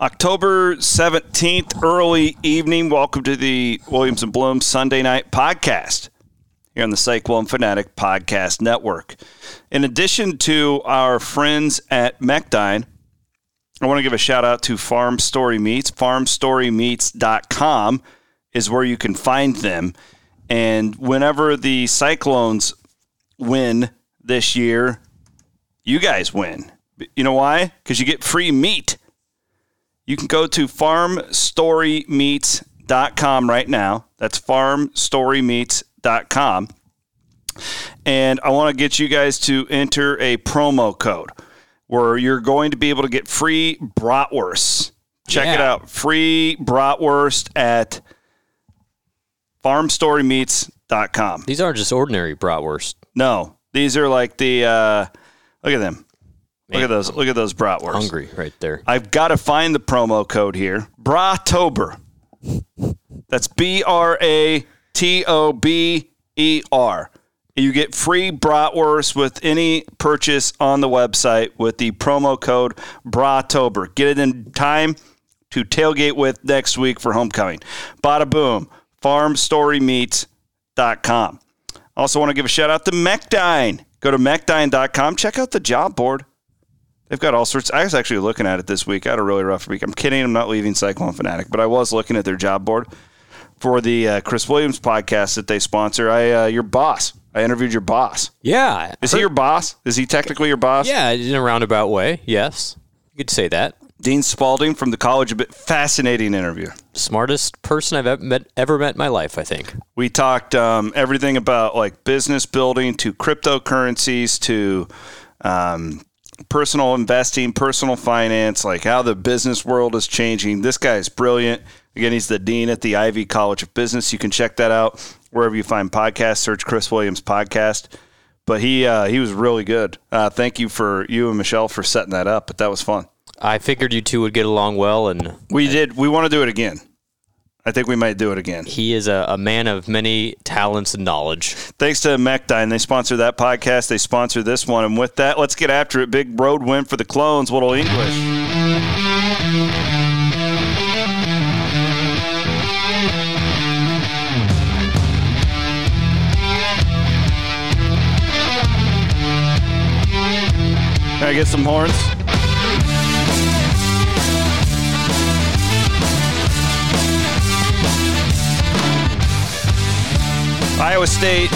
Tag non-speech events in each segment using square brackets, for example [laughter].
October 17th, early evening. Welcome to the Williams and Bloom Sunday night podcast here on the Cyclone Fanatic Podcast Network. In addition to our friends at Mechdyne, I want to give a shout out to Farm Story Meats. FarmStoryMeats.com is where you can find them. And whenever the Cyclones win this year, you guys win. You know why? Because you get free meat. You can go to farmstorymeats.com right now. That's farmstorymeats.com. And I want to get you guys to enter a promo code where you're going to be able to get free bratwurst. Check it out. Free bratwurst at farmstorymeats.com. These aren't just ordinary bratwurst. No, these are like the uh, look at them. Look at those. Look at those bratwurst. Hungry right there. I've got to find the promo code here. Bratober. That's B R A T O B E R. You get free bratwurst with any purchase on the website with the promo code Bratober. Get it in time to tailgate with next week for homecoming. Bada boom. FarmStoryMeats.com. Also want to give a shout out to Mechdyne. Go to mechdyne.com. Check out the job board. They've got all sorts. I was actually looking at it this week. I had a really rough week. I'm kidding. I'm not leaving Cyclone Fanatic, but I was looking at their job board for the uh, Chris Williams podcast that they sponsor. I, uh, your boss. I interviewed your boss. Yeah. Is he your boss? Is he technically your boss? Yeah, in a roundabout way. Yes. You could say that. Dean Spalding from the College of Bit. Fascinating interview. Smartest person I've ever met, ever met in my life, I think. We talked um, everything about like business building to cryptocurrencies to um, personal investing, personal finance, like how the business world is changing. This guy is brilliant. Again, he's the dean at the Ivy College of Business. You can check that out wherever you find podcasts. Search Chris Williams podcast. But he uh, he was really good. Uh, thank you for you and Michelle for setting that up. But that was fun. I figured you two would get along well, and We did. We want to do it again. I think we might do it again. he is a, a man of many talents and knowledge. Thanks to Mechdyne. They sponsor that podcast. They sponsor this one. And with that, let's get after it. Big road win for the clones. Little English. Can I get some horns? Iowa State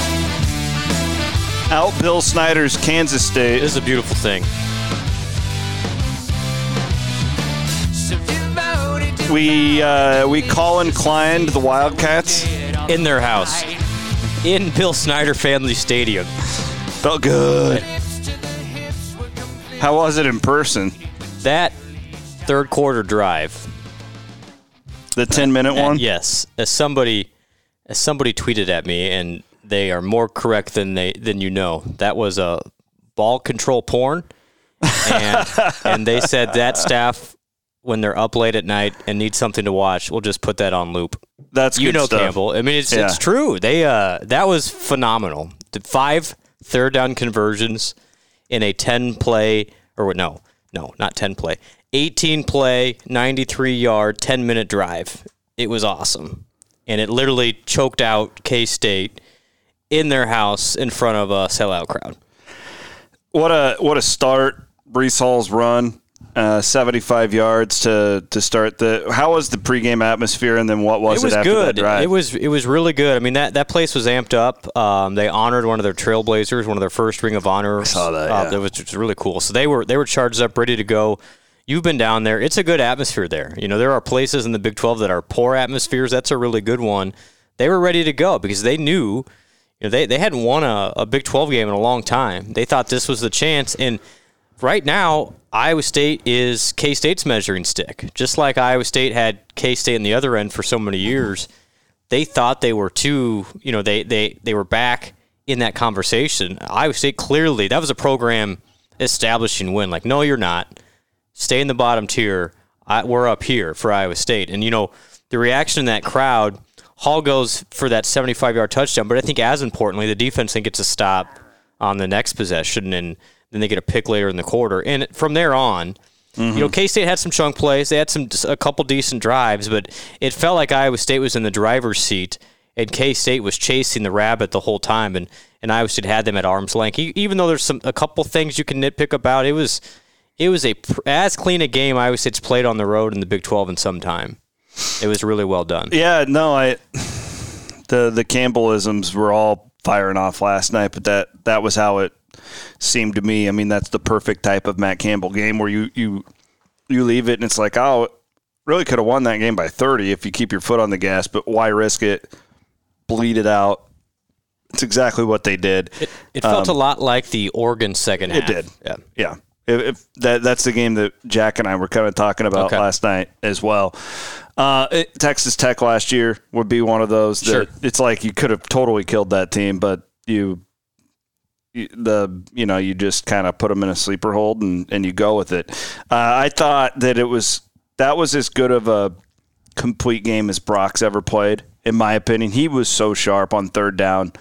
out Bill Snyder's Kansas State. This is a beautiful thing. We uh, we call inclined the Wildcats. In their house. In Bill Snyder Family Stadium. Felt good. How was it in person? That third quarter drive. The ten minute Uh, one. yes, as somebody somebody tweeted at me, and they are more correct than they than you know. That was a ball control porn, and [laughs] and they said that staff when they're up late at night and need something to watch, we'll just put that on loop. That's You know stuff. Campbell. I mean, it's Yeah. it's true. They uh that was phenomenal. The five third down conversions in a ten play or? No, no, not ten play. Eighteen play, ninety three yard, ten minute drive. It was awesome, and it literally choked out K State in their house in front of a sellout crowd. What a what a start. Breece Hall's run, uh, seventy five yards to to start the. How was the pregame atmosphere, and then what was it it, was that good. It was it was really good. I mean that that place was amped up. Um, they honored one of their Trailblazers, one of their first Ring of Honor. I saw that, Uh, yeah. that was really cool. So they were they were charged up, ready to go. You've been down there. It's a good atmosphere there. You know there are places in the Big Twelve that are poor atmospheres. That's a really good one. They were ready to go because they knew. You know, they, they hadn't won a, a Big 12 game in a long time. They thought this was the chance. And right now, Iowa State is K State's measuring stick. Just like Iowa State had K State in the other end for so many years, they thought they were too, you know, they, they, they were back in that conversation. Iowa State clearly, that was a program establishing win. Like, no, you're not. Stay in the bottom tier. I, we're up here for Iowa State. And, you know, the reaction in that crowd, Hall goes for that 75 yard touchdown, but I think as importantly, the defense then gets a stop on the next possession, and then they get a pick later in the quarter. And from there on, You know, mm-hmm. K State had some chunk plays. They had some a couple decent drives, but it felt like Iowa State was in the driver's seat, and K State was chasing the rabbit the whole time, and and Iowa State had them at arm's length. Even though there's some a couple things you can nitpick about, it was it was a pr- as clean a game Iowa State's played on the road in the Big 12 in some time. It was really well done. Yeah, no, I [sighs] the the Campbellisms were all firing off last night, but that that was how it seemed to me. I mean, that's the perfect type of Matt Campbell game where you you you leave it and it's like, oh, really could have won that game by 30 if you keep your foot on the gas, but why risk it? Bleed it out. It's exactly what they did. It, it felt a lot like the Oregon second half. Um, did. Yeah. Yeah. If, if that that's the game that Jack and I were kind of talking about Okay. last night as well. Uh, it- Texas Tech last year would be one of those that Sure. it's like you could have totally killed that team, but you, you the you know you just kind of put them in a sleeper hold and and you go with it. Uh, I thought that it was that was as good of a complete game as Brock's ever played, in my opinion. He was so sharp on third down,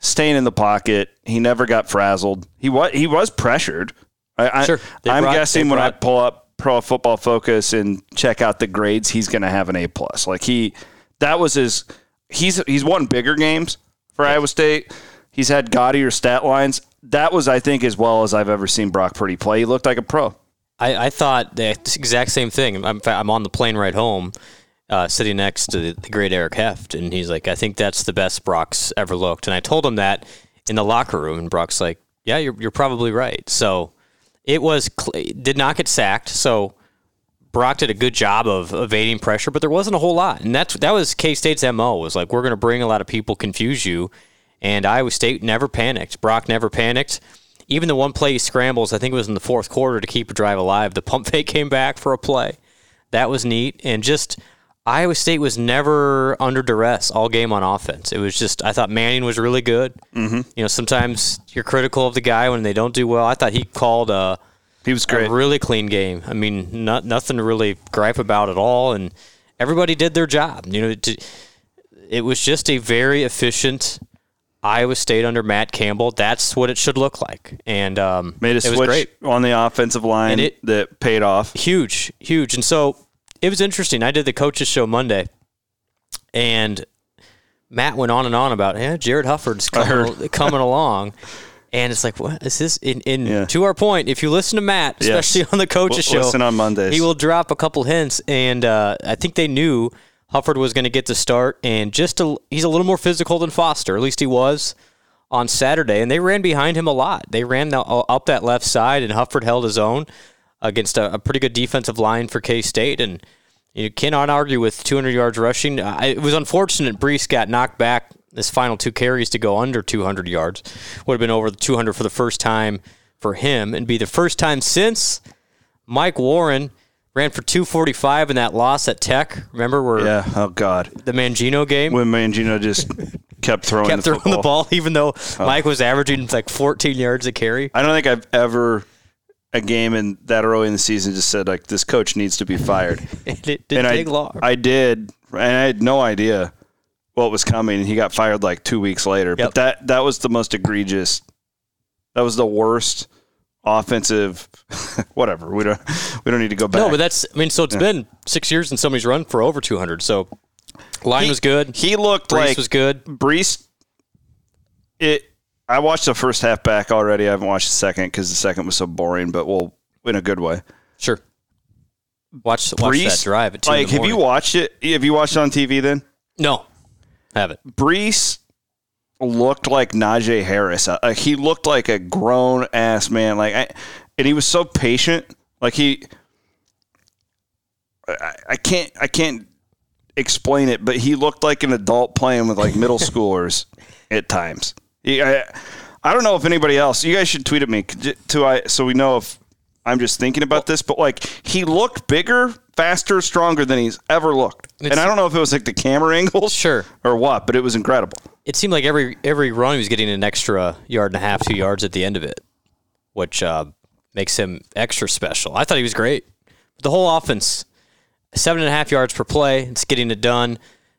staying in the pocket. He never got frazzled. He was he was pressured. I, Sure. I, I'm brought- guessing when I pull up Pro Football Focus and check out the grades, he's going to have an A plus. Like he, that was his. He's he's won bigger games for Iowa State. He's had gaudier stat lines. That was, I think, as well as I've ever seen Brock Purdy play. He looked like a pro. I, I thought the exact same thing. I'm, I'm on the plane ride home, uh, sitting next to the great Eric Heft, and he's like, "I think that's the best Brock's ever looked." And I told him that in the locker room, and Brock's like, "Yeah, you're you're probably right." So it was did not get sacked. So Brock did a good job of evading pressure, but there wasn't a whole lot, and that's that was K State's mo. Was like we're going to bring a lot of people, confuse you, and Iowa State never panicked. Brock never panicked. Even the one play he scrambles, I think it was in the fourth quarter to keep a drive alive. The pump [laughs] fake came back for a play. That was neat, and just Iowa State was never under duress all game on offense. It was just I thought Manning was really good. Mm-hmm. You know, sometimes you're critical of the guy when they don't do well. I thought he called a He was a great. really clean game. I mean, not nothing to really gripe about at all, and everybody did their job. You know, to, it was just a very efficient Iowa State under Matt Campbell. That's what it should look like, and um, Made a it was switch great. on the offensive line it- that paid off. huge, huge. And so it was interesting. I did the coaches show Monday, and Matt went on and on about, yeah, Jarrod Hufford's coming, coming along. And it's like, what is this? In, in Yeah. to our point, if you listen to Matt, Yes. especially on the coaches show, listen on Mondays. He will drop a couple hints, and uh, I think they knew Hufford was going to get the start, and just a, he's a little more physical than Foster. At least he was on Saturday, and they ran behind him a lot. They ran the, up that left side, and Hufford held his own against a, a pretty good defensive line for K State, and you cannot argue with 200 yards rushing. Uh, it was unfortunate Breece got knocked back his final two carries to go under 200 yards. Would have been over the 200 for the first time for him, and be the first time since Mike Warren ran for 245 in that loss at Tech. Remember where Yeah. Oh God. the Mangino game? When Mangino just [laughs] kept throwing kept the throwing the ball, even though Mike was averaging like 14 yards a carry. I don't think I've ever a game in that early in the season just said like this coach needs to be fired. [laughs] And it didn't and take I, long. I did, and I had no idea what was coming. And he got fired like two weeks later. Yep. But that that was the most egregious. That was the worst offensive. [laughs] whatever. We don't we don't need to go back. no, but that's I mean, so it's been six years and somebody's run for over 200. So line he, was good. He looked Breece like was good. Breece. It. I watched the first half back already. I haven't watched the second because the second was so boring. But well, in a good way. Sure. Watch watch Breece, that drive at two. like, have you watched it? Have you watched it on TV then? No, have it. Breece looked like Najee Harris. Uh, Like he looked like a grown ass man. Like, I, and he was so patient. Like he, I, I can't, I can't explain it, but he looked like an adult playing with like middle [laughs] schoolers at times. I, I don't know if anybody else. You guys should tweet at me to I so we know if I'm just thinking about this. But like he looked bigger, faster, stronger than he's ever looked. And I don't know if it was like the camera [laughs] angles, Sure. or what, but it was incredible. It seemed like every every run he was getting an extra yard and a half, two yards at the end of it, which uh, makes him extra special. I thought he was great. The whole offense, seven and a half yards per play. It's getting it done,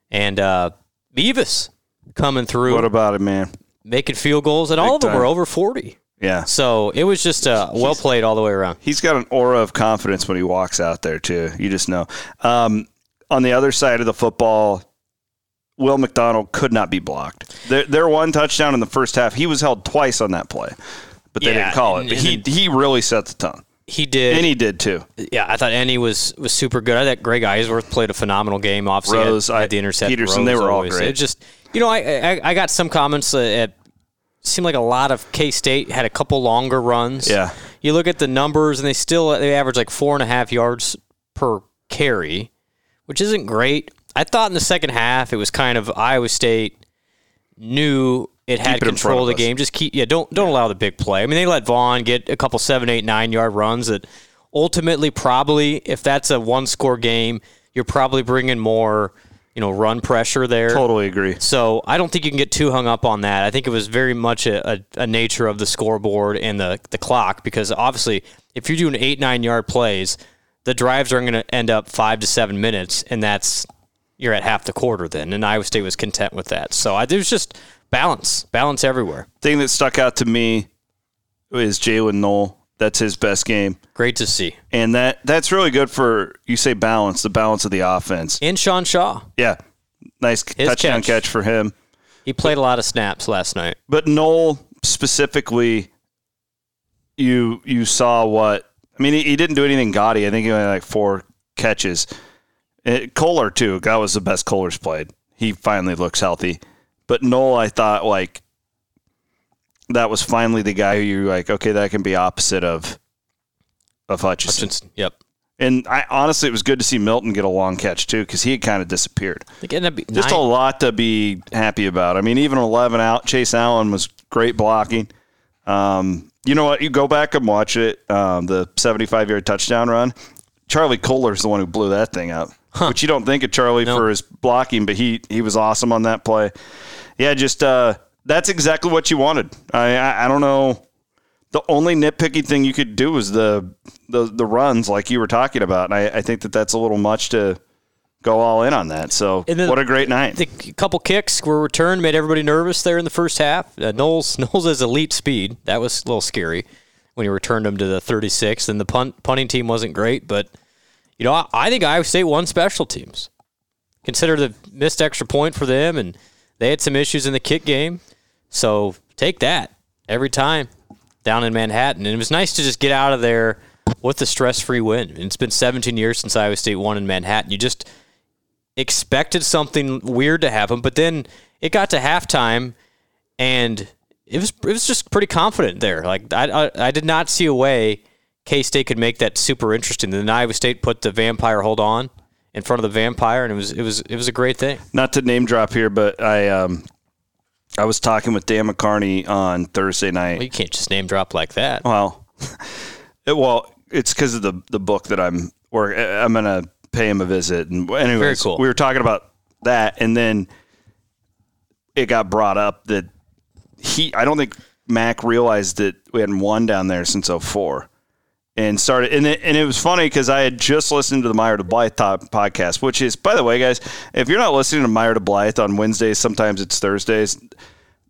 and uh, Beavis coming through, What about it, man? Making field goals, and all of them time. were over forty. Yeah. So it was just uh, well played all the way around. He's got an aura of confidence when he walks out there too. You just know. Um, on the other side of the football, Will McDonald could not be blocked. Their, their one touchdown in the first half, he was held twice on that play, but they Yeah, didn't call it. But he he really set the tone, He did. and he did too. yeah, I thought Annie was was super good. I thought Greg Eisworth played a phenomenal game. Obviously, Rose, had, I- the intercept. Peterson, they Rose were all great. It just you know, I I, I got some comments that at. Seemed like a lot of K State had a couple longer runs. Yeah. You look at the numbers, and they still they average like four and a half yards per carry, which isn't great. I thought in the second half it was kind of Iowa State knew it had it control of the us. game. Just keep yeah, don't don't allow the big play. I mean, they let Vaughn get a couple seven, eight, nine yard runs that ultimately probably if that's a one score game, you're probably bringing more you know run pressure there. Totally agree. So I don't think you can get too hung up on that. I think it was very much a, a, a nature of the scoreboard and the the clock because obviously if you're doing eight nine yard plays, the drives are going to end up five to seven minutes, and that's you're at half the quarter then. And Iowa State was content with that. So I, there's just balance, balance everywhere. Thing that stuck out to me is Jaylin Noel. That's his best game, Great to see. and that that's really good for you say balance, the balance of the offense. And Sean Shaw, Yeah, nice His touchdown catch. catch for him. he played a lot of snaps last night. But Noel specifically, you you saw what I mean. He, he didn't do anything gaudy. I think he only had like four catches. Uh, Kolar too. That was the best Kolar's played. He finally looks healthy. But Noel I thought like that was finally the guy who you're like, okay, that can be opposite of of Hutchinson. Hutchinson. Yep. And I honestly, it was good to see Milton get a long catch too because he had kind of disappeared. I think it ended up being Just a lot to be happy about. I mean, even 11 out, Chase Allen was great blocking. Um, you know what? You go back and watch it, um, the 75 yard touchdown run. Charlie Kolar's the one who blew that thing up, which you don't think of Charlie No. for his blocking, but he he was awesome on that play. Yeah, just uh, that's exactly what you wanted. I, I I don't know. The only nitpicky thing you could do is the the the runs, like you were talking about. And I, I think that that's a little much to go all in on that. So then what a great night. the couple kicks were returned, made everybody nervous there in the first half. Uh, Knowles [laughs] Knowles has elite speed. That was a little scary when he returned him to the 36. And the punt punting team wasn't great, but you know I, I think Iowa State won special teams. Consider the missed extra point for them, and they had some issues in the kick game. So take that every time down in Manhattan. And it was nice to just get out of there with a stress-free win. And it's been 17 years since Iowa State won in Manhattan. You just expected something weird to happen, but then it got to halftime, and it was it was just pretty confident there. Like I I, I did not see a way K State could make that super interesting. Then Iowa State put the vampire hold on in front of the vampire, and it was it was it was a great thing. Not to name drop here, but I um I was talking with Dan McCarney on Thursday night. Well, you can't just name drop like that. Well, [laughs] it, well, it's because of the the book that I'm or uh, I'm gonna pay him a visit. And anyways, Very cool. we were talking about that, and then it got brought up that he. I don't think Mac realized that we hadn't won down there since 04. And started, and it, and it was funny because I had just listened to the Meyer to Blythe top podcast, which is, by the way, guys, if you're not listening to Meyer to Blythe on Wednesdays, sometimes it's Thursdays.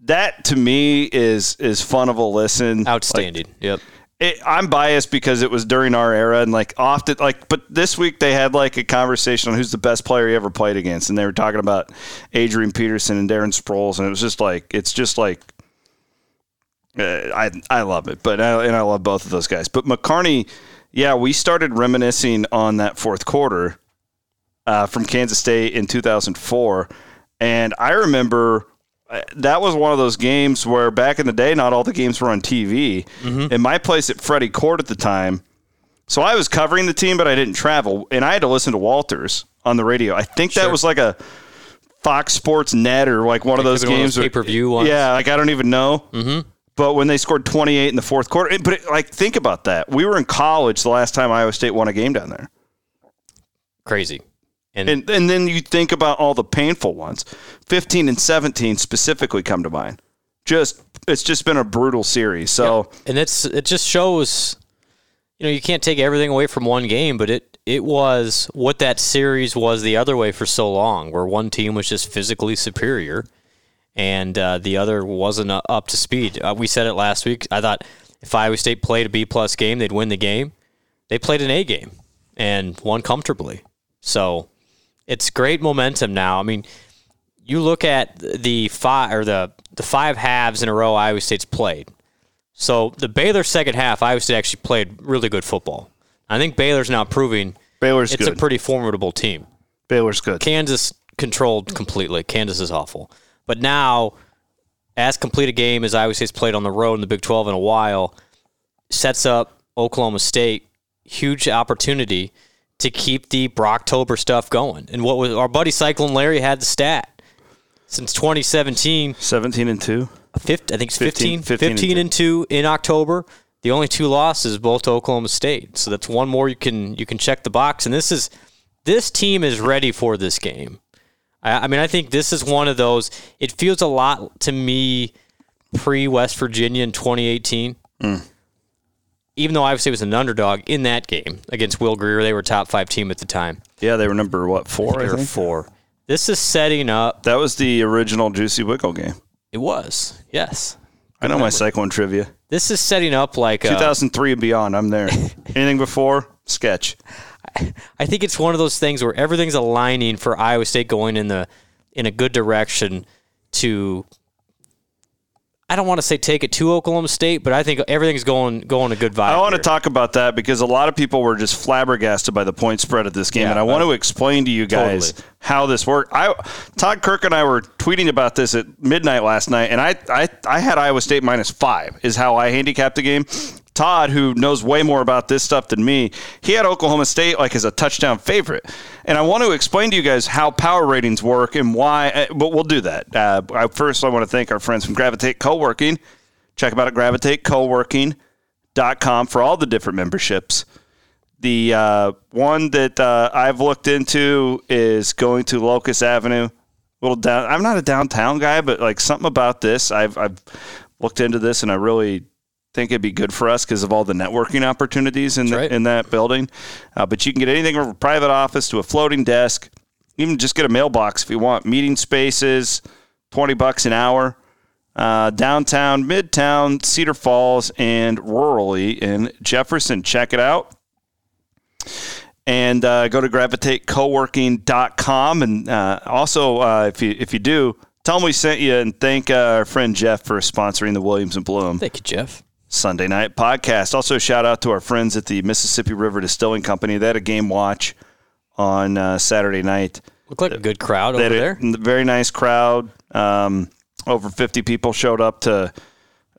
That to me is is fun of a listen. Like, Outstanding. yep. it, I'm biased because it was during our era and like often like but this week they had like a conversation on who's the best player he ever played against and they were talking about Adrian Peterson and Darren Sproles and it was just like it's just like I I love it but I, and I love both of those guys but McCarney yeah we started reminiscing on that fourth quarter uh, from Kansas State in 2004 and I remember uh, that was one of those games where back in the day, not all the games were on TV. In my place at Freddie Court at the time, so I was covering the team, but I didn't travel, and I had to listen to Walters on the radio. I think that Sure. was like a Fox Sports Net or like one of those could've been one of games. those where- pay-per-view. Yeah, like I don't even know. Mm-hmm. But when they scored 28 in the fourth quarter, but it, like think about that. We were in college the last time Iowa State won a game down there. Crazy. And, And and then you think about all the painful ones. 15 and 17 specifically come to mind. Just it's just been a brutal series. So and it's it just shows you know you can't take everything away from one game but it it was what that series was the other way for so long where one team was just physically superior and uh, the other wasn't uh, up to speed uh, we said it last week i thought if Iowa State played a B plus game, they'd win the game. They played an A game and won comfortably. So it's great momentum now. I mean, you look at the five or the the five halves in a row Iowa State's played. So the Baylor second half, Iowa State actually played really good football. I think Baylor's now proving Baylor's it's good. a pretty formidable team. Baylor's good. Kansas controlled completely. Kansas is awful. But now, as complete a game as Iowa State's played on the road in the Big 12 in a while, sets up Oklahoma State huge opportunity to keep the Brocktober stuff going. And what was our buddy Cyclone Larry had the stat since 2017, 17 and 2. 50, I think it's 15, 15 15, 15 and 2 in October. The only two losses both to Oklahoma State. So that's one more you can you can check the box. And this is this team is ready for this game. I, I mean, I think this is one of those. It feels a lot to me pre West Virginia in 2018. Mm. Even though obviously it was an underdog in that game against Will Grier, they were top five team at the time. Yeah, they were number, what, four, think? four. This is setting up. That was the original Juicy Wiggle game. It was yes. I know my Cyclone trivia. This is setting up like uh, a, 2003 and beyond, I'm there. [laughs] Anything before? Sketch. [laughs] I think it's one of those things where everything's aligning for Iowa State going in the in a good direction to I don't want to say take it to Oklahoma State, but I think everything's going going a good vibe. I want to talk about that because a lot of people were just flabbergasted by the point spread of this game, Yeah, and I want to uh, explain to you guys Totally. how this worked. I Todd Kirk and I were tweeting about this at midnight last night, and I I, I had Iowa State minus five is how I handicapped the game. Todd, who knows way more about this stuff than me, he had Oklahoma State like as a touchdown favorite, and I want to explain to you guys how power ratings work and why. uh, But we'll do that. Uh, first, I want to thank our friends from Gravitate Co-working. Check them out at gravitatecoworking.com for all the different memberships. The uh, one that uh, I've looked into is going to Locust Avenue. Little down. I'm not a downtown guy, but like something about this, I've I've looked into this, and I really think it'd be good for us because of all the networking opportunities in the, right. in that building. Uh, but you can get anything from a private office to a floating desk, even just get a mailbox if you want. Meeting spaces, twenty bucks an hour uh, downtown, midtown, Cedar Falls, and rurally in Jefferson. Check it out. And uh, go to gravitatecoworking.com. And uh, also, uh, if, you, if you do, tell them we sent you and thank uh, our friend Jeff for sponsoring the Williams and Bloom Thank you, Jeff. Sunday night podcast. Also, shout out to our friends at the Mississippi River Distilling Company. They had a game watch on uh, Saturday night. Look like a good crowd over there. a very nice crowd. Um, over 50 people showed up to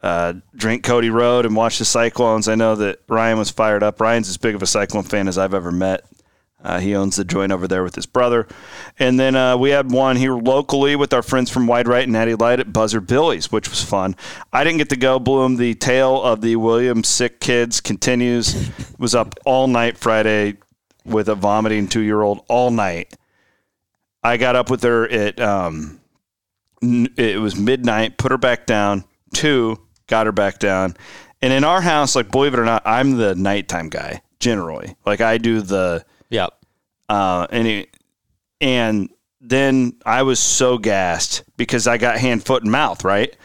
uh, drink Cody Road and watch the Cyclones. I know that Ryan was fired up. Ryan's as big of a Cyclone fan as I've ever met. Uh, he owns the joint over there with his brother. And then uh, we had one here locally with our friends from Wide Right and Natty Light at Buzzer Billy's, which was fun. I didn't get to go, Bloom. The tale of the Williams sick kids continues. was up all night Friday with a vomiting two year old all night. I got up with her at um, it was midnight, put her back down. Two, got her back down. And in our house, like believe it or not, I'm the nighttime guy generally. Like I do the Yep. uh, and it, and then I was so gassed because I got hand, foot, and mouth. Right,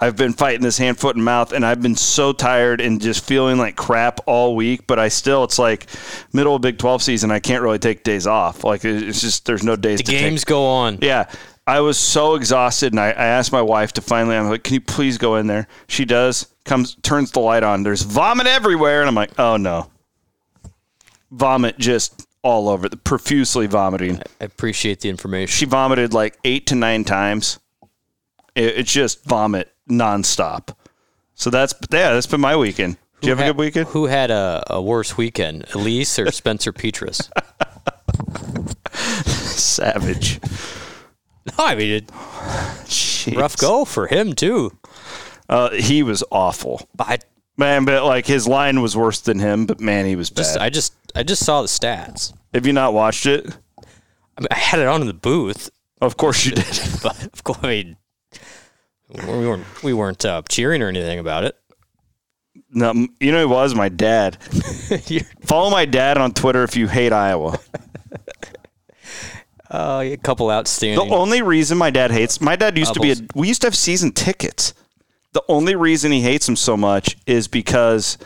I've been fighting this hand, foot, and mouth, and I've been so tired and just feeling like crap all week. But I still, it's like middle of Big Twelve season. I can't really take days off. Like it's just there's no days The to take games go on. yeah. I was so exhausted, and I, I asked my wife to finally. I'm like, "Can you please go in there?" She does. Comes, turns the light on. There's vomit everywhere, and I'm like, "Oh no!" Vomit just all over, the profusely vomiting. I appreciate the information. She vomited like eight to nine times. It, it's just vomit nonstop. So that's yeah, that's been my weekend. Do you have a Who good weekend? Who had a, a worse weekend, Elise or Spencer Petras? [laughs] Savage. no, I mean, it, Jeez. rough go for him too. Uh, he was awful, I man. But like his line was worse than him. But man, he was bad. just, I just, I just saw the stats. have you not watched it? I, mean, I had it on in the booth, Of course you did. [laughs] but of course, I mean, we weren't, we weren't uh, cheering or anything about it. No, you know it was my dad. [laughs] Follow my dad on Twitter if you hate Iowa. [laughs] uh, a couple outstanding. The only reason my dad hates my dad used to be a we used to have season tickets the only reason he hates him so much is because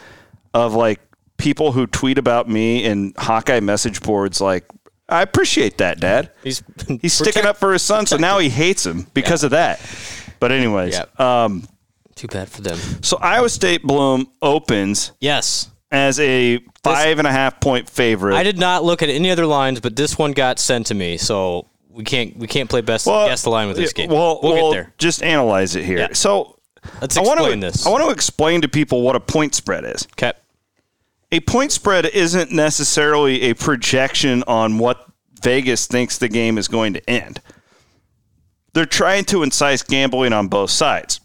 of like people who tweet about me in Hawkeye message boards like I appreciate that, Dad. He's [laughs] He's sticking up for his son, so now he hates him because of that. But anyways, Yeah. um, Too bad for them. so Iowa State Bloom opens Yes. as a five and a half point favorite. I did not look at any other lines, but this one got sent to me, so we can't we can't play best Well, guess the line with this game. Well, we'll, well, get there. Just analyze it here. Yeah. So Let's I want explain to this. I want to explain to people what a point spread is. okay. A point spread isn't necessarily a projection on what Vegas thinks the game is going to end. They're trying to incite gambling on both sides.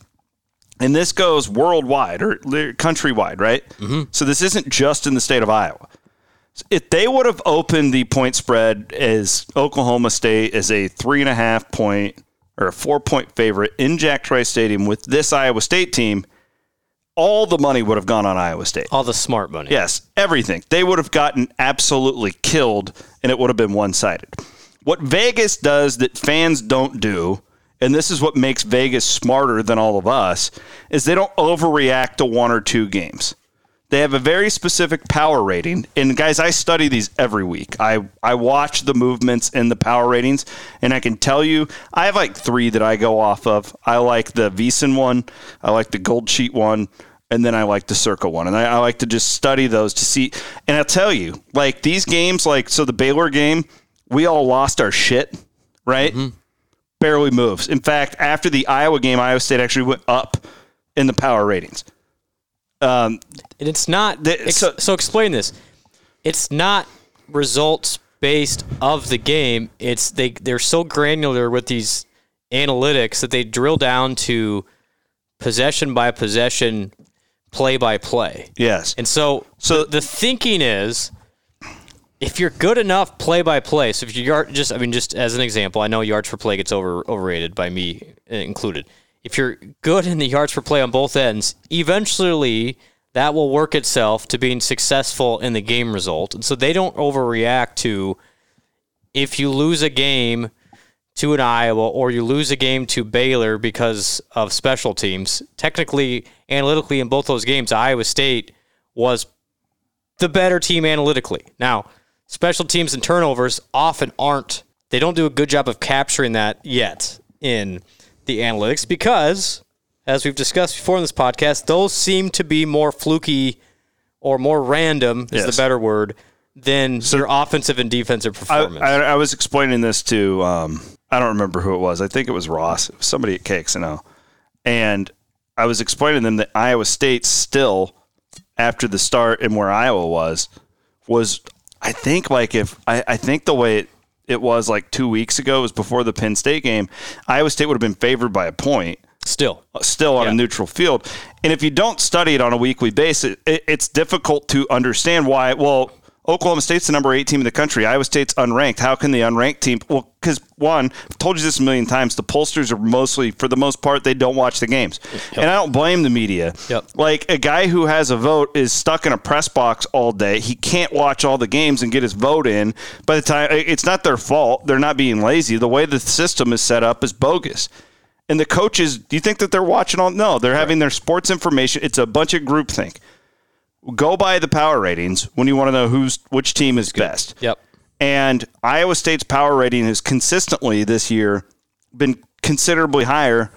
And this goes worldwide or countrywide, right? Mm-hmm. So this isn't just in the state of Iowa. If they would have opened the point spread as Oklahoma State as a three and a half point or a four point favorite in Jack Trice Stadium with this Iowa State team, all the money would have gone on Iowa State. All the smart money. Yes, everything. They would have gotten absolutely killed and it would have been one sided. What Vegas does that fans don't do, and this is what makes Vegas smarter than all of us, is they don't overreact to one or two games. They have a very specific power rating. And guys, I study these every week. I, I watch the movements in the power ratings, and I can tell you, I have like three that I go off of. I like the VSiN one, I like the Gold Sheet one, and then I like the Circle one. And I, I like to just study those to see. And I'll tell you, like these games, like, so the Baylor game, we all lost our shit, right? Barely moves. In fact, after the Iowa game, Iowa State actually went up in the power ratings. Um, And it's not. The- ex- so- so, explain this. It's not results based of the game. It's they they're so granular with these analytics that they drill down to possession by possession, play by play. yes. And so, So- the, the thinking is, if you're good enough play by play, so if you're just, I mean, just as an example, I know yards per play gets over overrated by me uh, included. If you're good in the yards per play on both ends, eventually that will work itself to being successful in the game result. And so they don't overreact to if you lose a game to an Iowa or you lose a game to Baylor because of special teams. Technically, analytically, in both those games, Iowa State was the better team analytically. Now, special teams and turnovers often aren't, they don't do a good job of capturing that yet in the analytics because, as we've discussed before in this podcast, those seem to be more fluky or more random, is Yes. the better word, than your offensive and defensive I, performance. I, I was explaining this to um, I don't remember who it was. I think it was Ross. It was somebody at KXNO, and I was explaining to them that Iowa State still, after the start and where Iowa was, was I think like if I, I think the way it, it was like two weeks ago was before the Penn State game, Iowa State would have been favored by a point Still. still on Yeah. a neutral field. And if you don't study it on a weekly basis, it, it's difficult to understand why. Well, Oklahoma State's the number eight team in the country. Iowa State's unranked. How can the unranked team? Well, because one, I've told you this a million times. The pollsters are mostly, for the most part, they don't watch the games, and I don't blame the media. Yep. Like a guy who has a vote is stuck in a press box all day. He can't watch all the games and get his vote in. By the time it's not their fault, they're not being lazy. The way the system is set up is bogus. And the coaches, do you think that they're watching all? No, they're having their sports information. It's a bunch of groupthink. Go by the power ratings when you want to know who's which team is best. Yep. And Iowa State's power rating has consistently this year been considerably higher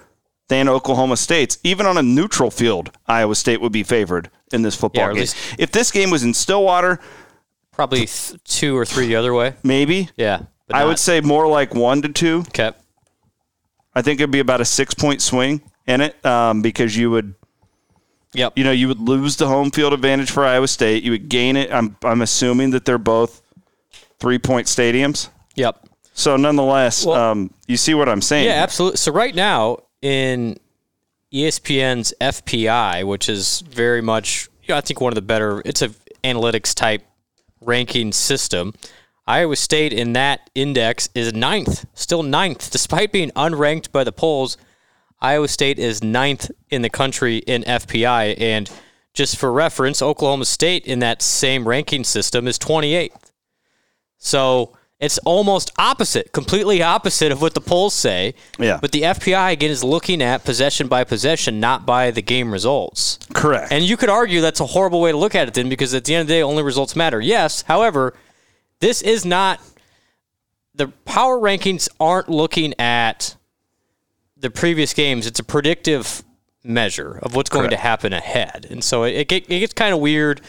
than Oklahoma State's. Even on a neutral field, Iowa State would be favored in this football at game. if this game was in Stillwater, Probably th- two or three the other way. maybe. Yeah. I not- would say more like one to two. Okay. I think it'd be about a six point swing in it um, because you would Yep. you know, you would lose the home field advantage for Iowa State. You would gain it. I'm I'm assuming that they're both three point stadiums. Yep. So nonetheless, Well- um, you see what I'm saying? Yeah, absolutely. So right now in ESPN's FPI, which is very much, you know, I think one of the better. It's a analytics type ranking system. Iowa State in that index is ninth, still ninth, despite being unranked by the polls. Iowa State is ninth in the country in FPI, and just for reference, Oklahoma State in that same ranking system is 28th. So It's almost opposite, completely opposite of what the polls say. Yeah. But the FPI again is looking at possession by possession, not by the game results. Correct. And you could argue that's a horrible way to look at it then because at the end of the day only results matter. Yes, however, this is not the power rankings aren't looking at the previous games. It's a predictive measure of what's going to happen ahead. And so it, it, get- it gets kind of weird,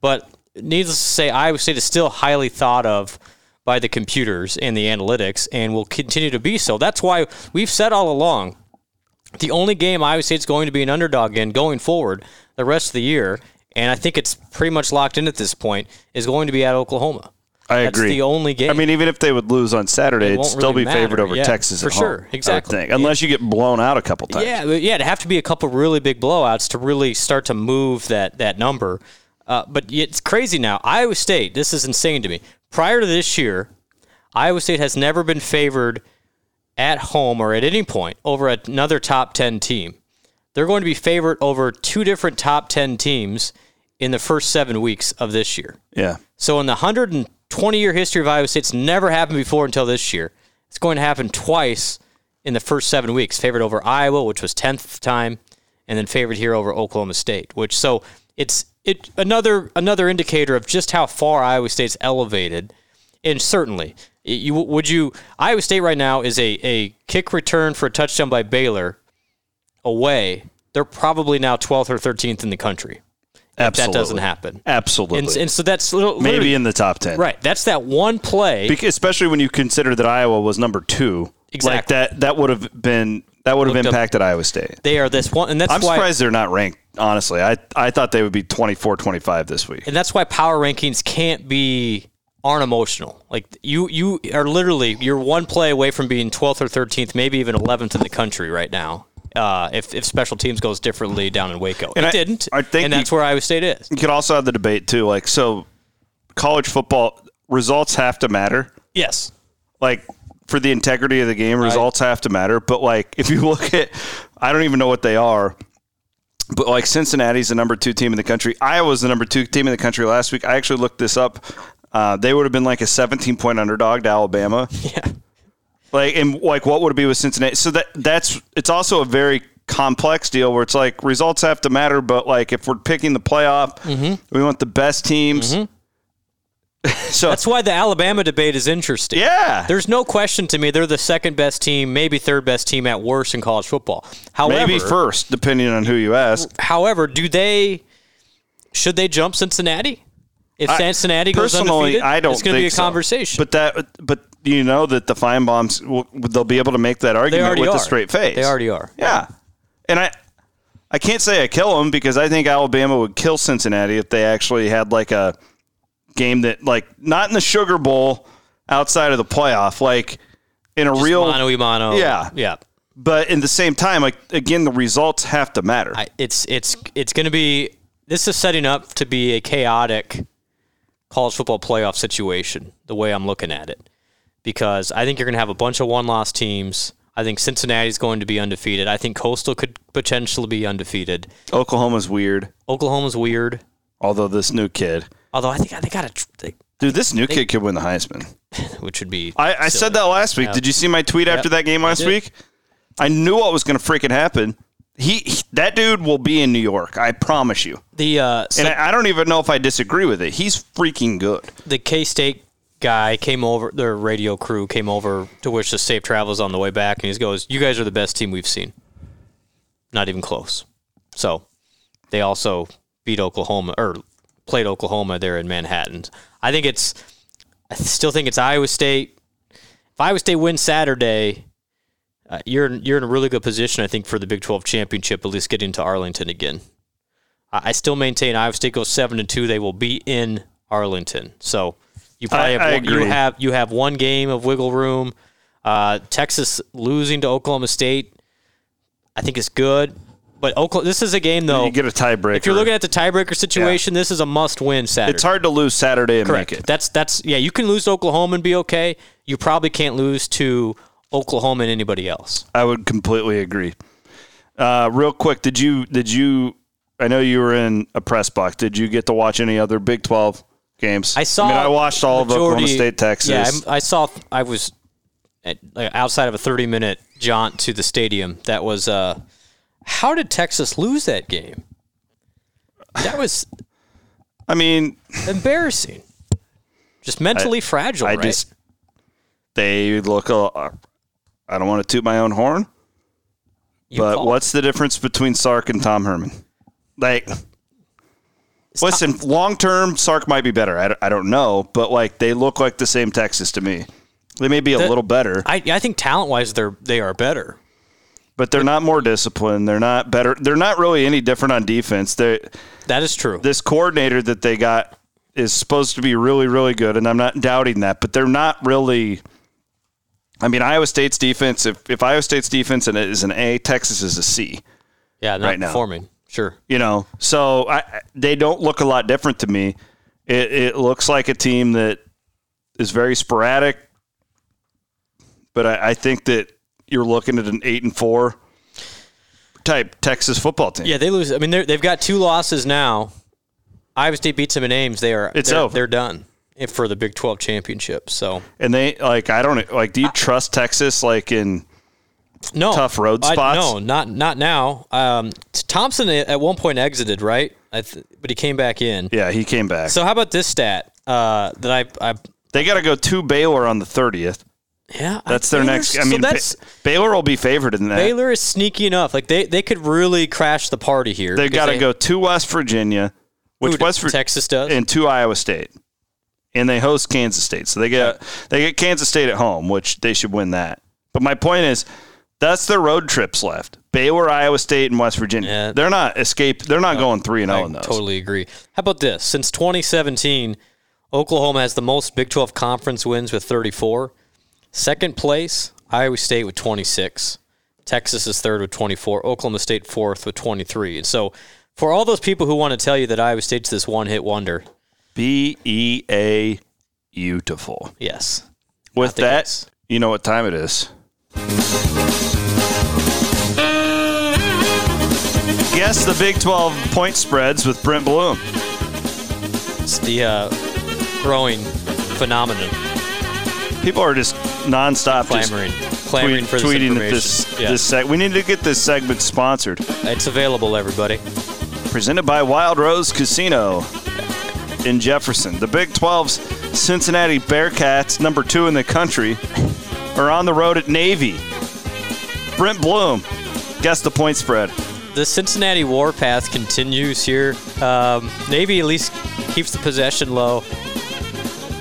but needless to say, Iowa State is still highly thought of by the computers and the analytics and will continue to be so. That's why we've said all along the only game Iowa State's going to be an underdog in going forward the rest of the year, and I think it's pretty much locked in at this point, is going to be at Oklahoma. I That's agree. the only game. I mean, even if they would lose on Saturday, it'd won't still really be favored matter. over Yeah, Texas for at sure. home, I would Exactly. think. unless you get blown out a couple times. Yeah, but yeah, it'd have to be a couple really big blowouts to really start to move that that number. Uh, but it's crazy now. Iowa State, this is insane to me. Prior to this year, Iowa State has never been favored at home or at any point over another top 10 team. They're going to be favored over two different top 10 teams in the first seven weeks of this year. Yeah. So in the 120 year history of Iowa State, it's never happened before until this year. It's going to happen twice in the first seven weeks. Favored over Iowa, which was 10th time, and then favored here over Oklahoma State. Which so it's it another another indicator of just how far Iowa State's elevated. And certainly, you would you Iowa State right now is a a kick return for a touchdown by Baylor away. They're probably now 12th or 13th in the country. Absolutely. that doesn't happen. Absolutely. And, and so that's little, Maybe in the top 10. right. That's that one play. Bec- especially when you consider that Iowa was number two. Exactly. Like that, that would have been that would have Looked up- impacted Iowa State. they are this one, and that's I'm why. surprised they're not ranked. Honestly, I I thought they would be 24, 25 this week. and that's why power rankings can't be aren't emotional. Like you, you are literally you're one play away from being 12th or 13th, maybe even 11th in the country right now. Uh, if if special teams goes differently down in Waco, And it I- didn't, I think and that's you- where Iowa State is. You could also have the debate too. Like so, college football results have to matter. Yes, like for the integrity of the game, results have to matter. But like [laughs] if you look at, I don't even know what they are. But like Cincinnati's the number two team in the country. Iowa's the number two team in the country last week. I actually looked this up. Uh, they would have been like a 17 point underdog to Alabama. [laughs] yeah, Like and like what would it be with Cincinnati? So that that's it's also a very complex deal where it's like results have to matter, but like if we're picking the playoff, mm-hmm. we want the best teams. Mm-hmm. [laughs] so that's why the Alabama debate is interesting. yeah, There's no question to me they're the second best team, maybe third best team at worst in college football. However, maybe first depending on who you ask. However, do they should they jump Cincinnati? If I- Cincinnati goes Personally, undefeated, I don't it's going to be a so. conversation. But that, but you know that the fine bombs will, they'll be able to make that argument with are. a straight face. They already are. Yeah, and I, I can't say I kill them because I think Alabama would kill Cincinnati if they actually had like a game that like not in the Sugar Bowl outside of the playoff, like in a real. Mano mano. Yeah. yeah. But in the same time, like again, the results have to matter. I, it's it's it's going to be. This is setting up to be a chaotic college football playoff situation. The way I'm looking at it, because I think you're going to have a bunch of one-loss teams. I think Cincinnati's going to be undefeated. I think Coastal could potentially be undefeated. Oklahoma's weird, Oklahoma's weird. although this new kid, Although I think they got a, they, dude, this new kid could win the Heisman. [laughs] which would be. I, I said that last week. Did you see my tweet after that game last did. week? I knew what was going to freaking happen. He, he- that dude will be in New York. I promise you. The uh, so And I, I don't even know if I disagree with it. He's freaking good. the K State guy came over. Their radio crew came over to wish us safe travels on the way back, and he goes, "You guys are the best team we've seen. Not even close." So they also beat Oklahoma or played Oklahoma there in Manhattan. I think it's. I still think it's Iowa State. If Iowa State wins Saturday, uh, you're you're in a really good position. I think for the Big Twelve championship, at least getting to Arlington again. I I still maintain Iowa State goes seven and two. They will be in Arlington. So you probably I- I have one, you have you have one game of wiggle room. Uh, Texas losing to Oklahoma State, I think is good. But Oklahoma, this is a game though. You get a tiebreaker. if you're looking at the tiebreaker situation, this is a must-win Saturday. it's hard to lose Saturday and Correct. make it. That's that's yeah. You can lose to Oklahoma and be okay. You probably can't lose to Oklahoma and anybody else. I would completely agree. Uh, real quick, did you did you? I know you were in a press box. Did you get to watch any other Big Twelve games. I saw. I mean, I watched all majority- of Oklahoma State, Texas. Yeah, I, I saw. I was at, like, outside of a thirty-minute jaunt to the stadium. That was. Uh, how did Texas lose that game? That was I mean, embarrassing. Just mentally fragile, I right? just they look. I don't want to toot my own horn, You but what's the difference between Sark and Tom Herman? Like, listen, long term, Sark might be better. I, don't- I don't know, but like they look like the same Texas to me. They may be a The- little better, I, I think talent-wise, they're they are better. but they're not more disciplined. They're not better. They're not really any different on defense. They That is true. this coordinator that they got is supposed to be really, really good, and I'm not doubting that, but they're not really. I mean, Iowa State's defense, if, if Iowa State's defense is an A, Texas is a C, yeah, not right now. performing. Sure. you know? So I, they don't look a lot different to me. It, it looks like a team that is very sporadic, but I, I think that you're looking at an 8 and 4 type Texas football team. Yeah, they lose. I mean, they've got two losses now. Iowa State beats them in Ames. They are. It's they're, over. They're done if- for the Big Twelve championship. So And they, like, I don't, like, do you trust Texas, like, in. No Tough road I- spots? no, not not now. Um, Thompson at one point exited, right? I th- but he came back in. Yeah, he came back. So how about this stat uh, that I, I They got to go to Baylor on the 30th. yeah That's their Baylor's- next. I so mean, Ba- Baylor will be favored in that. Baylor is sneaky enough. Like they, they could really crash the party here. They've got to go to West Virginia, which West Vir- Texas does. and to Iowa State, and they host Kansas State. So they get they get Kansas State at home, which they should win that. But my point is, that's their road trips left: Baylor, Iowa State, and West Virginia. Yeah. They're not escape. They're not going three and zero oh in those. totally agree. How about this? Since 2017, Oklahoma has the most Big 12 conference wins with 34. Second place, Iowa State with 26. Texas is third with 24. Oklahoma State fourth with 23. And so, for all those people who want to tell you that Iowa State's this one-hit wonder, B E A, beautiful. yes. With that, you know what time it is. Guess the Big 12 point spreads with Brent Bloom. It's the uh, growing phenomenon, People are just nonstop just clamoring, clamoring tweet- for this tweeting information. this. yeah. this seg- we need to get this segment sponsored. it's available, everybody. Presented by Wild Rose Casino in Jefferson. The Big 12's Cincinnati Bearcats, number two in the country, are on the road at Navy. Brent Bloom, guess the point spread. The Cincinnati warpath continues here. Um, Navy at least keeps the possession low.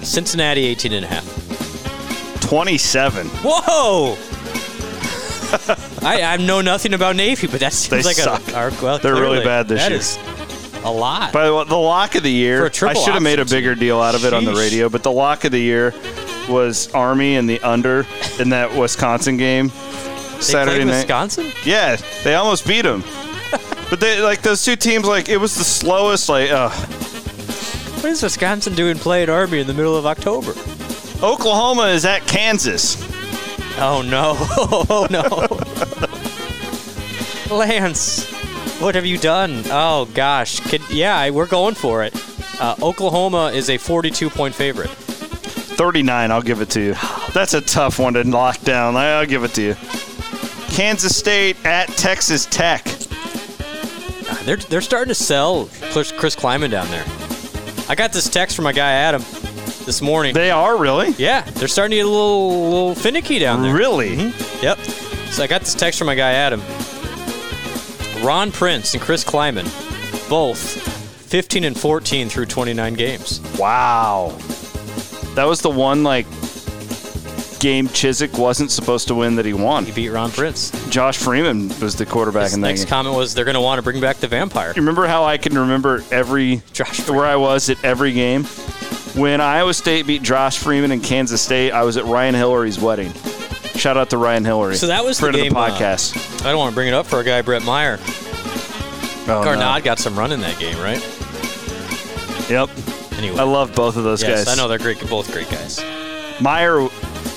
Cincinnati 18 and a half. 27. Whoa! I, I know nothing about Navy, but that seems They like suck. a. our- well, They're really bad this that year. is a lot. By the way, the lock of the For year, a I should have made a bigger deal out of it on the radio, but the lock of the year was Army and the under in that Wisconsin game they Saturday night. Wisconsin? Yeah, they almost beat them. But they like those two teams. Like it was the slowest. Like uh, What is Wisconsin doing playing Army in the middle of October? Oklahoma is at Kansas. Oh no! [laughs] Oh no! [laughs] Lance, what have you done? Oh gosh! Could, yeah, we're going for it. Uh, Oklahoma is a 42 point favorite. 39. I'll give it to you. That's a tough one to lock down. I'll give it to you. Kansas State at Texas Tech. They're they're starting to sell Chris, Chris Klieman down there. I got this text from my guy Adam this morning. They are really, yeah, they're starting to get a little little finicky down there. really. Mm-hmm. Yep. So I got this text from my guy Adam. Ron Prince and Chris Klieman, both 15 and 14 through 29 games. Wow. That was the one like game Chizik wasn't supposed to win that he won. He beat Ron Prince. Josh Freeman was the quarterback His in that next game. comment was they're going to want to bring back the vampire. You remember how I can remember every Josh where I was at every game? When Iowa State beat Josh Freeman in Kansas State, I was at Ryan Hillary's wedding. Shout out to Ryan Hillary. So that was the game, of the uh, podcast. I don't want to bring it up for a guy, Brett Meyer. Oh, Garnod got some run in that game, right? Yep. Anyway. I love both of those yes, guys. I know they're great, both great guys. Meyer,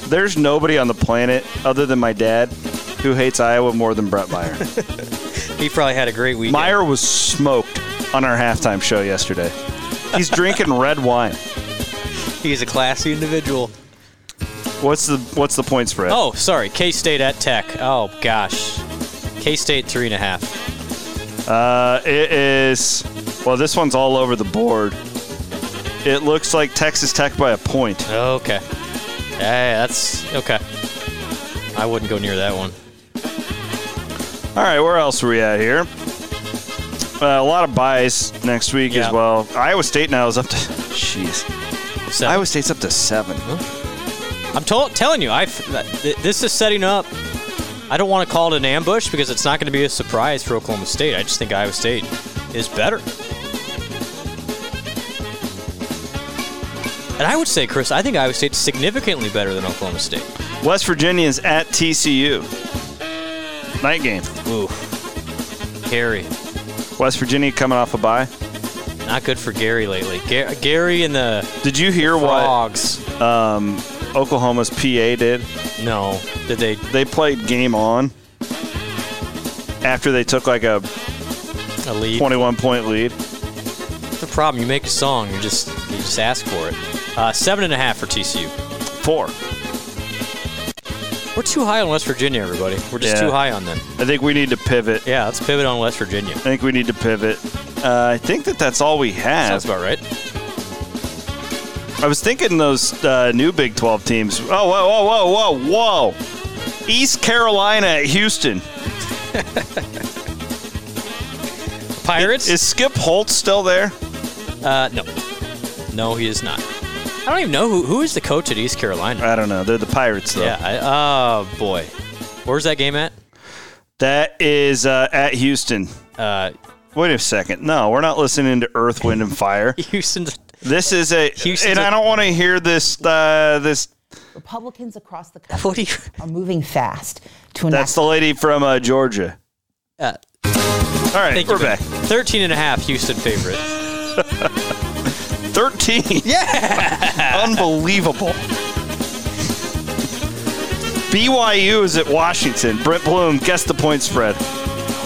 there's nobody on the planet other than my dad who hates Iowa more than Brett Meyer. [laughs] He probably had a great week. Meyer was smoked on our halftime show yesterday. He's drinking [laughs] red wine. He's a classy individual. What's the what's the point spread? Oh, sorry. K State at Tech. Oh gosh. K State three and a half. Uh, it is. Well, this one's all over the board. It looks like Texas Tech by a point. Okay. Hey, that's okay. I wouldn't go near that one. All right, where else are we at here? Uh, a lot of buys next week Yeah. as well. Iowa State now is up to. Jeez. Seven. Iowa State's up to seven. I'm to- telling you, I th- this is setting up. I don't want to call it an ambush because it's not going to be a surprise for Oklahoma State. I just think Iowa State is better. And I would say, Chris, I think Iowa State's significantly better than Oklahoma State. West Virginia is at TCU. Night game. Ooh. Gary. West Virginia coming off a bye. Not good for Gary lately. Ga- Gary and the Did you hear what Frogs. um, Oklahoma's PA did? No. Did they? They played game on after they took like a A lead? 21 point lead. The problem? You make a song, you just you just ask for it. Uh, seven and a half for TCU. Four. We're too high on West Virginia, everybody. We're just Yeah. too high on them. I think we need to pivot. Yeah, let's pivot on West Virginia. I think we need to pivot. Uh, I think that that's all we have. Sounds about right. I was thinking those uh, new Big 12 teams. Oh, whoa, whoa, whoa, whoa, whoa. East Carolina at Houston. Pirates? Is Skip Holtz still there? uh, no. No, he is not. I don't even know who who is the coach at East Carolina. I don't know. They're the Pirates, though. Yeah. I, oh boy. Where's that game at? That is uh, at Houston. Uh, Wait a second. No, we're not listening to Earth, Wind, and Fire. [laughs] Houston's. This is a, Houston's and a- I don't want to hear this. Uh, this. Republicans across the What country do you? are moving fast to enact That's the lady from uh, Georgia. Uh, All right, thank we're you. back. 13 and a half Houston favorite. [laughs] 13. Yeah. [laughs] Unbelievable. BYU is at Washington. Brent Bloom, guess the point spread.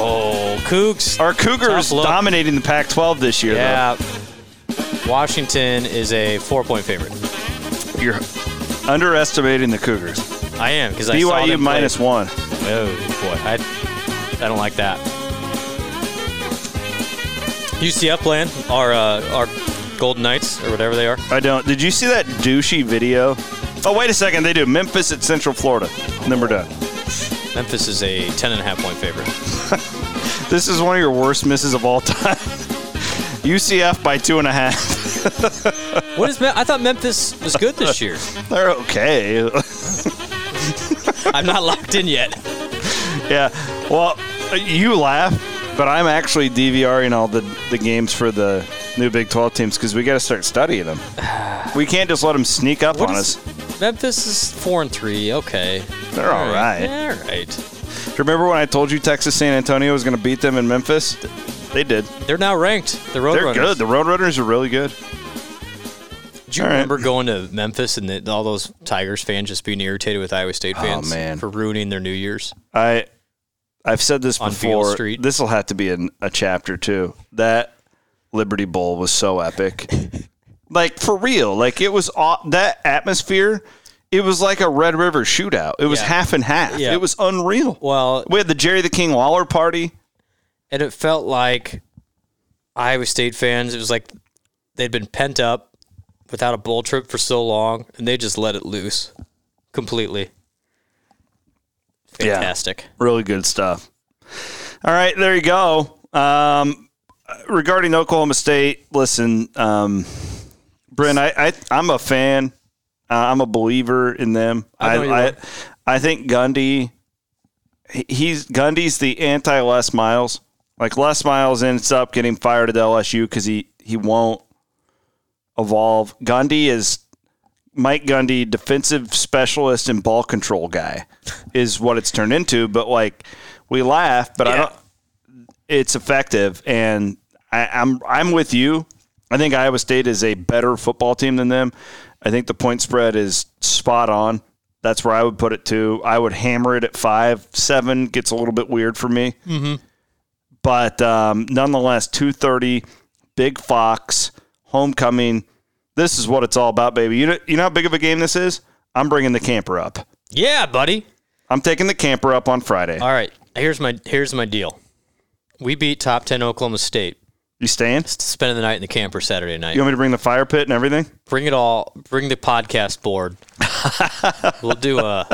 Oh, Cougs. Our Cougars dominating the Pac 12 this year, Yeah. Washington is a four point favorite. You're underestimating the Cougars. I am because I saw BYU them play. minus one. Oh boy, I I don't like that. UCF playing our uh, our Golden Knights or whatever they are. I don't. Did you see that douchey video? Oh, wait a second. They do. Memphis at Central Florida. Then we're done. Memphis is a ten and a half point favorite. [laughs] This is one of your worst misses of all time. [laughs] UCF by two and a half. What is? Me- I thought Memphis was good this year. [laughs] They're okay. I'm not locked in yet. Yeah. Well, you laugh, but I'm actually DVRing all the, the games for the new Big 12 teams because we got to start studying them. We can't just let them sneak up What on is- us. Memphis is four and three. Okay, They're all right. Yeah, all right. Remember when I told you Texas San Antonio was going to beat them in Memphis? They did. They're now ranked. The Roadrunners. They're good. The Roadrunners are really good. Did you All right. remember going to Memphis and the, all those Tigers fans just being irritated with Iowa State Oh, fans man. for ruining their New Year's? I I've said this On Beale before. Street. This will have to be in a chapter too. That Liberty Bowl was so epic. [laughs] like for real. Like it was aw- that atmosphere. It was like a Red River shootout. It was Yeah. half and half. Yeah. It was unreal. Well, We had the Jerry the King Waller party. and it felt like Iowa State fans. It was like they'd been pent up without a bowl trip for so long, and they just let it loose completely. Yeah. Fantastic. Really good stuff. All right, there you go. Um, regarding Oklahoma State, listen, um, Bryn, I, I I'm a fan. Uh, I'm a believer in them. I I I. I think Gundy. He's Gundy's the anti Les Miles. Like Les Miles ends up getting fired at LSU because he he won't evolve. Gundy is Mike Gundy, defensive specialist and ball control guy, is what it's turned into. But like we laugh, but I don't. It's effective, and I, I'm I'm with you. I think Iowa State is a better football team than them. I think the point spread is spot on. That's where I would put it too. I would hammer it at five. Seven gets a little bit weird for me. Mm-hmm. But um, nonetheless, two thirty, Big Fox, homecoming. This is what it's all about, baby. You know, you know how big of a game this is? I'm bringing the camper up. Yeah, buddy. I'm taking the camper up on Friday. All right. Here's my here's my deal. We beat top ten Oklahoma State. You staying? Spending the night in the camper Saturday night. You want me to bring the fire pit and everything? Bring it all. Bring the podcast board. [laughs] we'll do a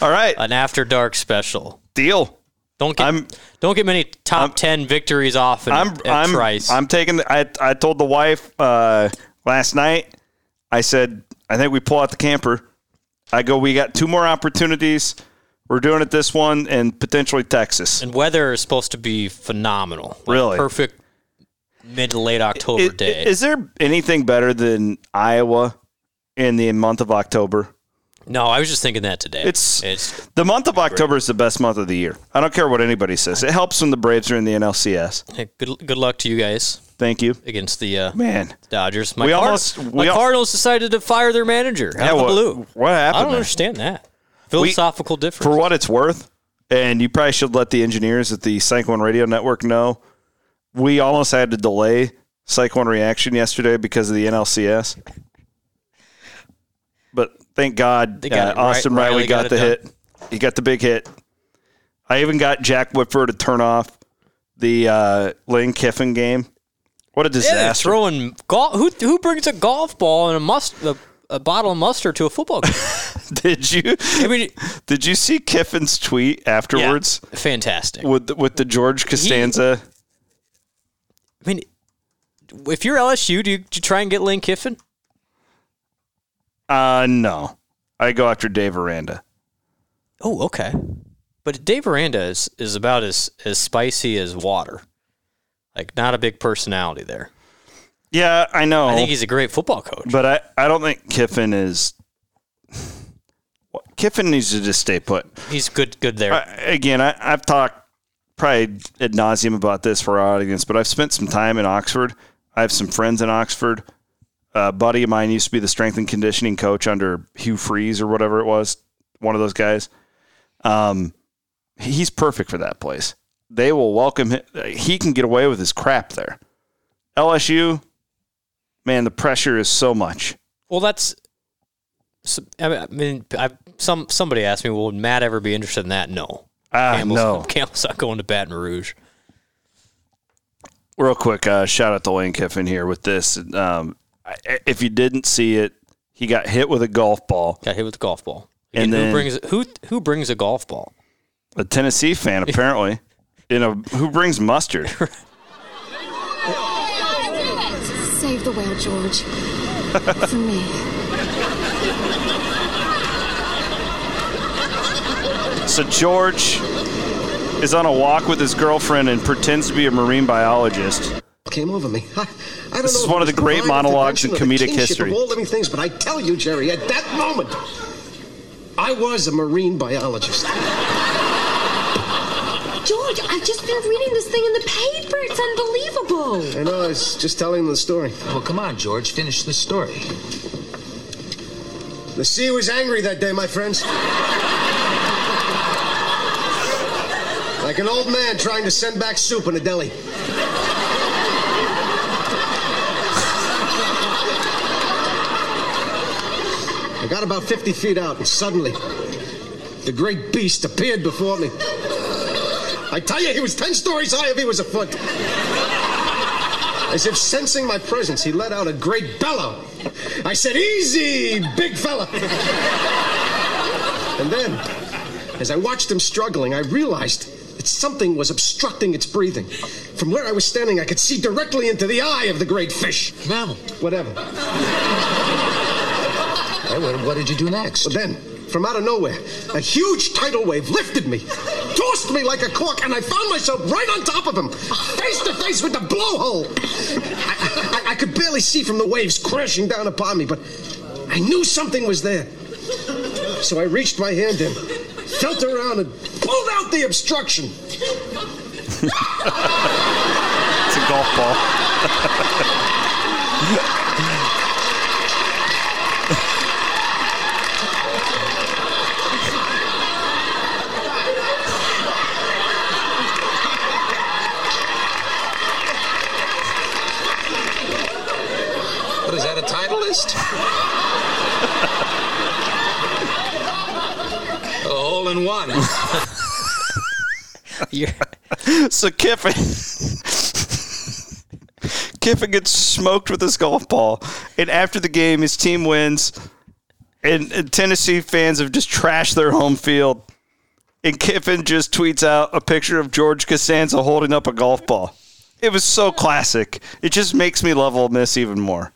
All right. an after dark special. Deal. Don't get I'm- don't get many top ten victories off in, I'm at I'm Trice. I'm taking the, I I told the wife uh, last night. I said I think we pull out the camper. I go. We got two more opportunities. We're doing it this one and potentially Texas. and weather is supposed to be phenomenal. Like Really? perfect mid to late October I- day. Is there anything better than Iowa in the month of October? no, I was just thinking that today. It's- it's The month of October is the best month of the year. I don't care what anybody says. It helps when the Braves are in the NLCS. hey, good good luck to you guys Thank you, against the uh, man. Dodgers. My, We Card- almost- my we al- Cardinals decided to fire their manager. Out Yeah, of the what, blue. what happened? I don't there? understand that philosophical difference. For what it's worth, and you probably should let the engineers at the Cyclone Radio Network know, we almost had to delay Cyclone Reaction yesterday because of the NLCS. But thank God, uh. Austin Ri- Riley, Riley got, got the it hit. He got the big hit. I even got Jack Whitfer to turn off the uh, Lane Kiffin game. What a yeah, disaster! throwing golf. Who who brings a golf ball and a must a, a bottle of mustard to a football game? [laughs] [laughs] did you I mean, did you see Kiffin's tweet yeah, afterwards fantastic. with the, with the George Costanza? I mean, if you're LSU, do you, do you try and get Lane Kiffin? Uh, no. I go after Dave Aranda. Oh, okay. But Dave Aranda is, is about as, as spicy as water. Like, not a big personality there. Yeah, I know. I think he's a great football coach. but I, I don't think Kiffin is. Kiffin needs to just stay put. He's good good there. I, again, I, I've talked probably ad nauseum about this for our audience, but I've spent some time in Oxford. I have some friends in Oxford. A buddy of mine used to be the strength and conditioning coach under Hugh Freeze or whatever it was, one of those guys. Um, he's perfect for that place. They will welcome him. He can get away with his crap there. LSU, man, the pressure is so much. well, that's. so- I mean, I mean I, some somebody asked me, "Well, would Matt ever be interested in that?" No. Ah, Campbell's, no. [laughs] Campbell's not going to Baton Rouge. real quick, uh, shout out to Lane Kiffin here with this. Um, if you didn't see it, he got hit with a golf ball. Got hit with a golf ball. And Again, then- who brings who who brings a golf ball? A Tennessee fan, apparently. [laughs] You know who brings mustard? [laughs] Save the whale, George. For me. So George is on a walk with his girlfriend and pretends to be a marine biologist. came over me. I, I don't This know is one of the great monologues in intervention or the comedic history. Of all living things, but I tell you, Jerry, at that moment, I was a marine biologist. George, I've just been reading this thing in the paper. It's unbelievable. I know, I was just telling the story. Well, come on, George, finish the story. The sea was angry that day, my friends. Like an old man trying to send back soup in a deli. I got about 50 feet out, and suddenly, the great beast appeared before me. I tell you, he was 10 stories high if he was a foot. As if sensing my presence, he let out a great bellow. I said, Easy, big fella. and then, as I watched him struggling, I realized that something was obstructing its breathing. From where I was standing, I could see directly into the eye of the great fish. Mammal. Whatever. Hey, what, did you do next? But then, from out of nowhere, a huge tidal wave lifted me, tossed me like a cork, and I found myself right on top of him, face to face with the blowhole. I, I, I could barely see from the waves crashing down upon me, but I knew something was there. So I reached my hand in, felt around, and pulled out the obstruction. It's a golf ball. [laughs] What is that, a title in one. You're- [laughs] So Kiffin, [laughs] Kiffin gets smoked with his golf ball, and after the game, his team wins, and, and Tennessee fans have just trashed their home field. And Kiffin just tweets out a picture of George Costanza holding up a golf ball. It was so classic. It just makes me love Ole Miss even more.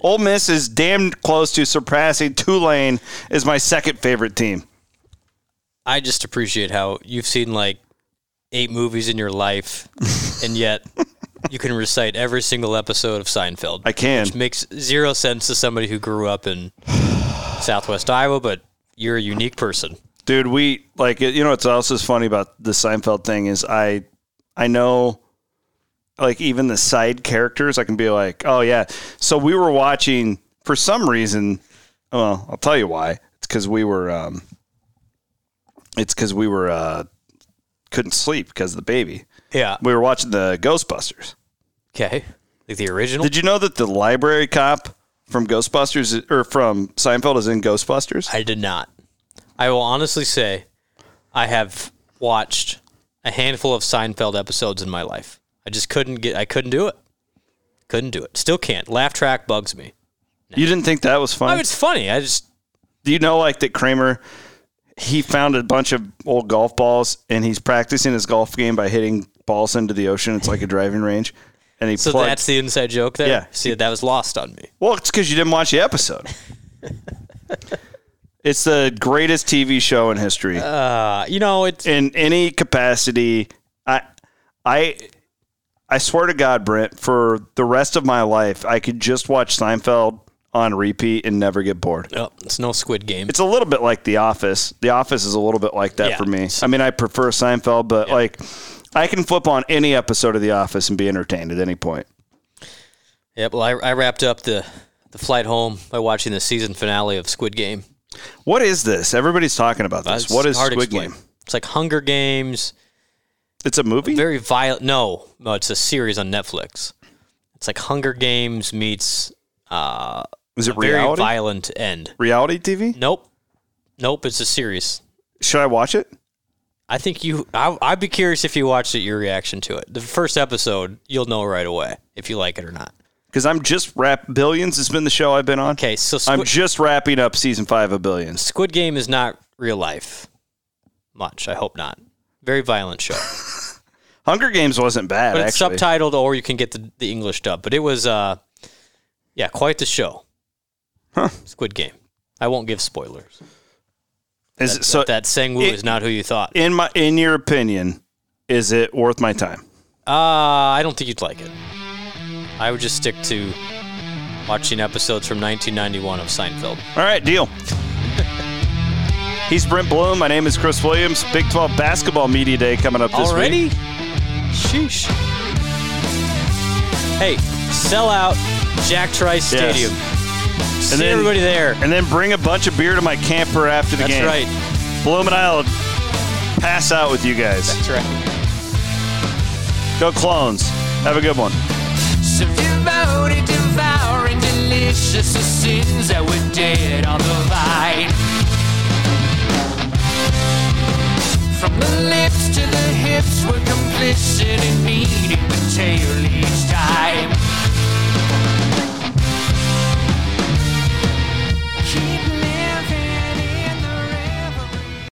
Ole Miss is damn close to surpassing Tulane as my second favorite team. I just appreciate how you've seen like eight movies in your life, [laughs] and yet you can recite every single episode of Seinfeld. I can. Which makes zero sense to somebody who grew up in [sighs] Southwest Iowa, but you're a unique person. dude we like you know what's also funny about the seinfeld thing is i i know like even the side characters i can be like oh yeah so we were watching for some reason well i'll tell you why it's because we were um it's because we were uh couldn't sleep because of the baby Yeah. we were watching the ghostbusters Okay. Like the original. did you know that the library cop from ghostbusters or from seinfeld is in ghostbusters I did not. I will honestly say I have watched a handful of Seinfeld episodes in my life. I just couldn't get I couldn't do it. Couldn't do it. Still can't. Laugh track bugs me. you didn't think that was funny? Oh, fun it's funny. I just Do you know like that Kramer he found a bunch of old golf balls and he's practicing his golf game by hitting balls into the ocean. It's like a driving range. And he so plugged, that's the inside joke there. Yeah. See that was lost on me. well, it's because you didn't watch the episode. [laughs] it's the greatest TV show in history Uh, you know, it's in any capacity. I, I, I swear to God, Brent, for the rest of my life, I could just watch Seinfeld on repeat and never get bored. oh, it's no Squid Game. It's a little bit like The Office. The Office is a little bit like that Yeah. for me. I mean, I prefer Seinfeld, but like, I can flip on any episode of The Office and be entertained at any point. Yep. Well, I, I wrapped up the the flight home by watching the season finale of Squid Game. What is this? Everybody's talking about this. It's what is Squid. Game? It's like Hunger Games. It's a movie. Very violent. No, no, it's a series on Netflix. It's like Hunger Games meets uh, is it a very violent end. reality TV? Nope, nope. It's a series. Should I watch it? I think you. I, I'd be curious if you watched it. Your reaction to it. The first episode, you'll know right away if you like it or not. Because I'm just wrap. Billions has been the show I've been on. Okay, so I'm just wrapping up season five of Billions. Squid Game is not real life. Much, I hope not. Very violent show, [laughs] Hunger Games wasn't bad. but it's actually. subtitled, or you can get the, the English dub. But it was, uh, yeah, quite the show. Huh. Squid Game. I won't give spoilers. Is it, so that Sang Woo is not who you thought. in my in your opinion, is it worth my time? Uh, I don't think you'd like it. I would just stick to watching episodes from 1991 of Seinfeld. All right, deal. [laughs] He's Brent Bloom. My name is Chris Williams. Big 12 Basketball Media Day coming up this week. Already? week. Sheesh. Hey, sell out Jack Trice Yes. Stadium. See then- everybody there. And then bring a bunch of beer to my camper after the That's game. That's right. Bloom and I'll pass out with you guys. That's right. Go Clones. Have a good one. So devoted, devouring, delicious the sins that were dead on the vine. From the lips to the hips, we're complicit in needing the tail each time.